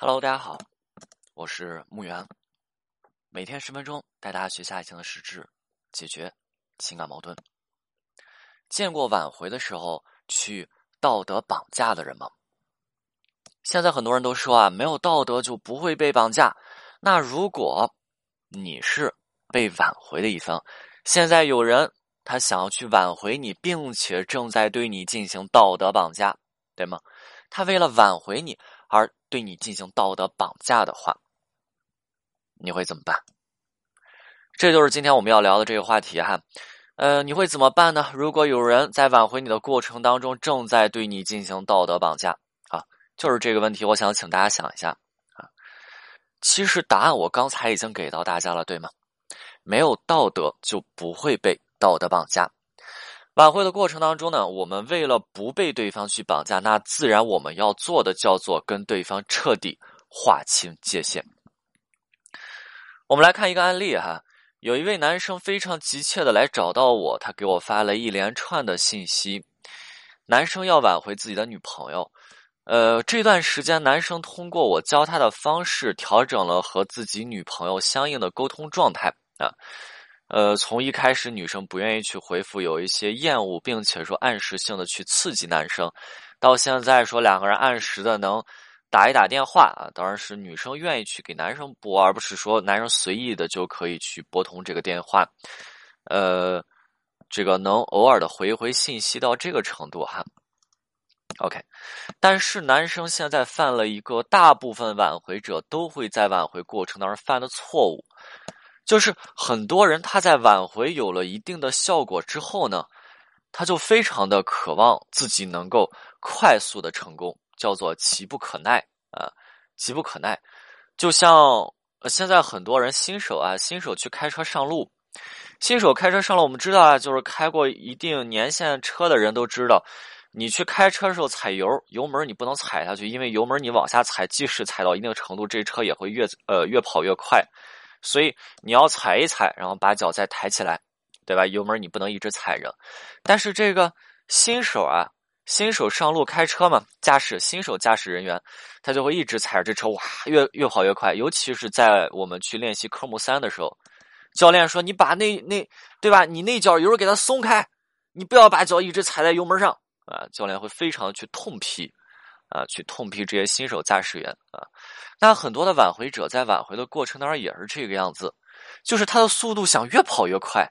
Hello，大家好，我是木源，每天十分钟带大家学习爱情的实质，解决情感矛盾。见过挽回的时候去道德绑架的人吗？现在很多人都说啊，没有道德就不会被绑架。那如果你是被挽回的一方，现在有人他想要去挽回你，并且正在对你进行道德绑架，对吗？他为了挽回你。而对你进行道德绑架的话，你会怎么办？这就是今天我们要聊的这个话题哈。呃，你会怎么办呢？如果有人在挽回你的过程当中正在对你进行道德绑架啊，就是这个问题。我想请大家想一下啊。其实答案我刚才已经给到大家了，对吗？没有道德就不会被道德绑架。挽回的过程当中呢，我们为了不被对方去绑架，那自然我们要做的叫做跟对方彻底划清界限。我们来看一个案例哈，有一位男生非常急切的来找到我，他给我发了一连串的信息。男生要挽回自己的女朋友，呃，这段时间男生通过我教他的方式，调整了和自己女朋友相应的沟通状态啊。呃，从一开始女生不愿意去回复，有一些厌恶，并且说按时性的去刺激男生，到现在说两个人按时的能打一打电话啊，当然是女生愿意去给男生拨，而不是说男生随意的就可以去拨通这个电话。呃，这个能偶尔的回一回信息到这个程度哈。OK，但是男生现在犯了一个大部分挽回者都会在挽回过程当中犯的错误。就是很多人他在挽回有了一定的效果之后呢，他就非常的渴望自己能够快速的成功，叫做急不可耐啊，急不可耐。就像现在很多人新手啊，新手去开车上路，新手开车上路，我们知道啊，就是开过一定年限车的人都知道，你去开车的时候踩油，油门你不能踩下去，因为油门你往下踩，即使踩到一定程度，这车也会越呃越跑越快。所以你要踩一踩，然后把脚再抬起来，对吧？油门你不能一直踩着。但是这个新手啊，新手上路开车嘛，驾驶新手驾驶人员，他就会一直踩着这车，哇，越越跑越快。尤其是在我们去练习科目三的时候，教练说：“你把那那，对吧？你那脚油给它松开，你不要把脚一直踩在油门上啊！”教练会非常去痛批。啊，去痛批这些新手驾驶员啊！那很多的挽回者在挽回的过程当中也是这个样子，就是他的速度想越跑越快，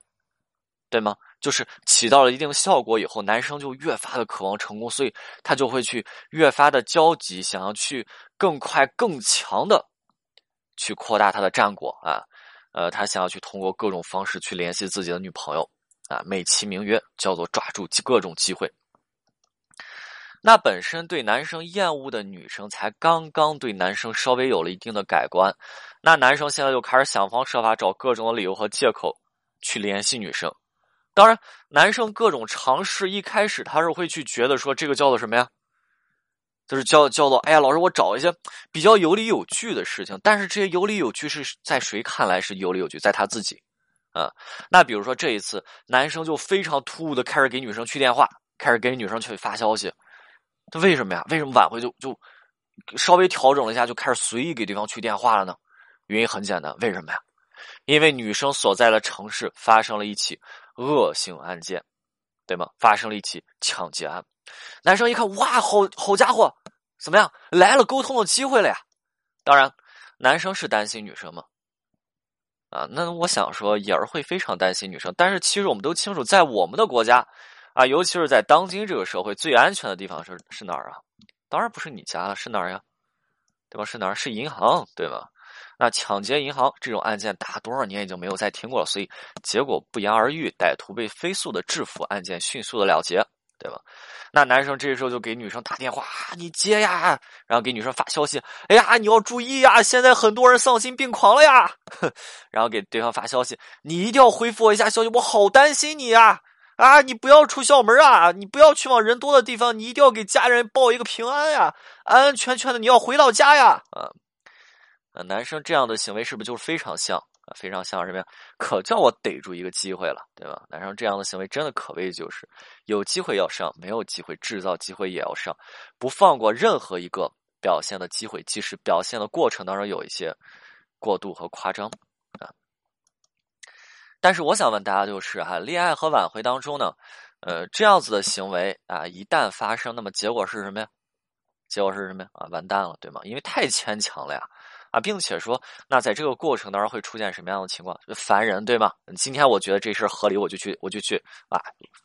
对吗？就是起到了一定效果以后，男生就越发的渴望成功，所以他就会去越发的焦急，想要去更快更强的去扩大他的战果啊！呃，他想要去通过各种方式去联系自己的女朋友啊，美其名曰叫做抓住各种机会。那本身对男生厌恶的女生，才刚刚对男生稍微有了一定的改观，那男生现在就开始想方设法找各种的理由和借口去联系女生。当然，男生各种尝试，一开始他是会去觉得说这个叫做什么呀？就是叫叫做哎呀，老师，我找一些比较有理有据的事情。但是这些有理有据是在谁看来是有理有据？在他自己啊。那比如说这一次，男生就非常突兀的开始给女生去电话，开始给女生去发消息。他为什么呀？为什么挽回就就稍微调整了一下，就开始随意给对方去电话了呢？原因很简单，为什么呀？因为女生所在的城市发生了一起恶性案件，对吗？发生了一起抢劫案。男生一看，哇，好好家伙，怎么样？来了沟通的机会了呀！当然，男生是担心女生吗？啊，那我想说，也是会非常担心女生。但是其实我们都清楚，在我们的国家。啊，尤其是在当今这个社会，最安全的地方是是哪儿啊？当然不是你家了，是哪儿呀？对吧？是哪儿？是银行，对吧？那抢劫银行这种案件打多少年已经没有再听过了，所以结果不言而喻，歹徒被飞速的制服，案件迅速的了结，对吧？那男生这时候就给女生打电话，你接呀，然后给女生发消息，哎呀，你要注意呀，现在很多人丧心病狂了呀，然后给对方发消息，你一定要回复我一下消息，我好担心你呀。啊！你不要出校门啊！你不要去往人多的地方，你一定要给家人报一个平安呀，安安全全的，你要回到家呀！啊，男生这样的行为是不是就是非常像啊？非常像什么呀？可叫我逮住一个机会了，对吧？男生这样的行为真的可谓就是有机会要上，没有机会制造机会也要上，不放过任何一个表现的机会，即使表现的过程当中有一些过度和夸张。但是我想问大家，就是哈，恋爱和挽回当中呢，呃，这样子的行为啊，一旦发生，那么结果是什么呀？结果是什么呀？啊，完蛋了，对吗？因为太牵强了呀，啊，并且说，那在这个过程当中会出现什么样的情况？就烦人，对吗？今天我觉得这事儿合理，我就去，我就去啊，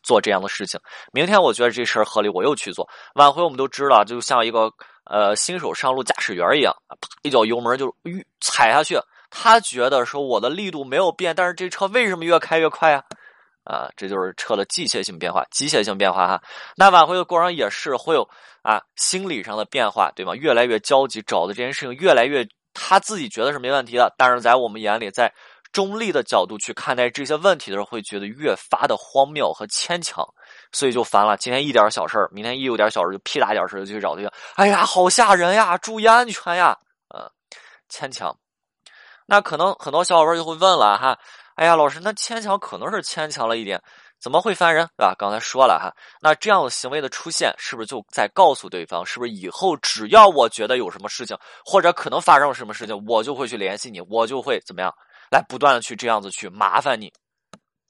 做这样的事情。明天我觉得这事儿合理，我又去做。挽回我们都知道，就像一个呃新手上路驾驶员一样，啪一脚油门就踩下去。他觉得说我的力度没有变，但是这车为什么越开越快啊？啊，这就是车的机械性变化、机械性变化哈。那挽回的过程也是会有啊心理上的变化，对吗？越来越焦急，找的这件事情越来越他自己觉得是没问题的，但是在我们眼里，在中立的角度去看待这些问题的时候，会觉得越发的荒谬和牵强，所以就烦了。今天一点小事儿，明天一有点小事就屁大点事就去找对象。哎呀，好吓人呀！注意安全呀！嗯，牵强。那可能很多小伙伴就会问了哈。哎呀，老师，那牵强可能是牵强了一点，怎么会烦人，对吧？刚才说了哈，那这样的行为的出现，是不是就在告诉对方，是不是以后只要我觉得有什么事情，或者可能发生什么事情，我就会去联系你，我就会怎么样，来不断的去这样子去麻烦你，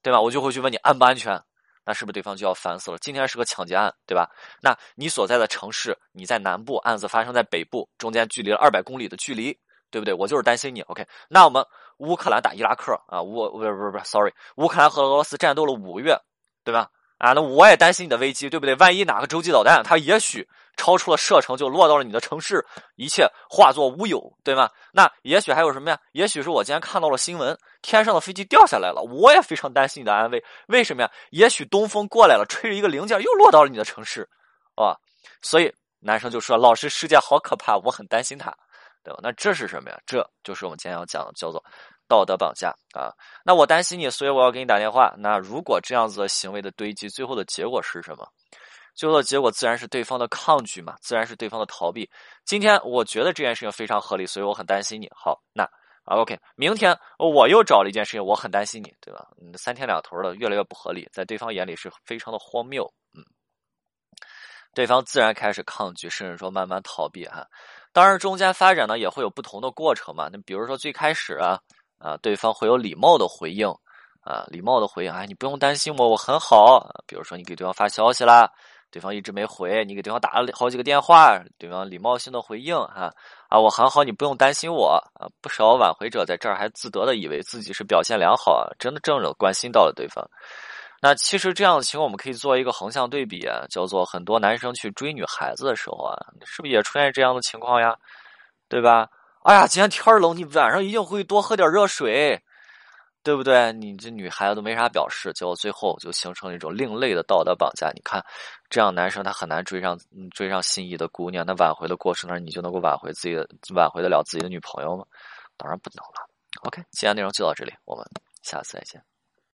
对吧？我就会去问你安不安全，那是不是对方就要烦死了？今天是个抢劫案，对吧？那你所在的城市，你在南部，案子发生在北部，中间距离了二百公里的距离。对不对？我就是担心你。OK，那我们乌克兰打伊拉克啊，乌不不不，sorry，乌克兰和俄罗斯战斗了五个月，对吧？啊，那我也担心你的危机，对不对？万一哪个洲际导弹它也许超出了射程，就落到了你的城市，一切化作乌有，对吗？那也许还有什么呀？也许是我今天看到了新闻，天上的飞机掉下来了，我也非常担心你的安危。为什么呀？也许东风过来了，吹着一个零件又落到了你的城市，啊，所以男生就说：“老师，世界好可怕，我很担心他。”对吧？那这是什么呀？这就是我们今天要讲的，叫做道德绑架啊。那我担心你，所以我要给你打电话。那如果这样子的行为的堆积，最后的结果是什么？最后的结果自然是对方的抗拒嘛，自然是对方的逃避。今天我觉得这件事情非常合理，所以我很担心你。好，那啊，OK，明天我又找了一件事情，我很担心你，对吧？嗯，三天两头的，越来越不合理，在对方眼里是非常的荒谬。嗯，对方自然开始抗拒，甚至说慢慢逃避哈。当然，中间发展呢也会有不同的过程嘛。那比如说最开始啊，啊，对方会有礼貌的回应，啊，礼貌的回应，哎，你不用担心我，我很好。比如说你给对方发消息啦，对方一直没回，你给对方打了好几个电话，对方礼貌性的回应，哈，啊，我很好，你不用担心我。啊，不少挽回者在这儿还自得的以为自己是表现良好，真的正的关心到了对方。那其实这样的情况，我们可以做一个横向对比，叫做很多男生去追女孩子的时候啊，是不是也出现这样的情况呀？对吧？哎呀，今天天冷，你晚上一定会多喝点热水，对不对？你这女孩子都没啥表示，结果最后就形成了一种另类的道德绑架。你看，这样男生他很难追上追上心仪的姑娘，那挽回的过程当中，你就能够挽回自己的挽回得了自己的女朋友吗？当然不能了。OK，今天内容就到这里，我们下次再见。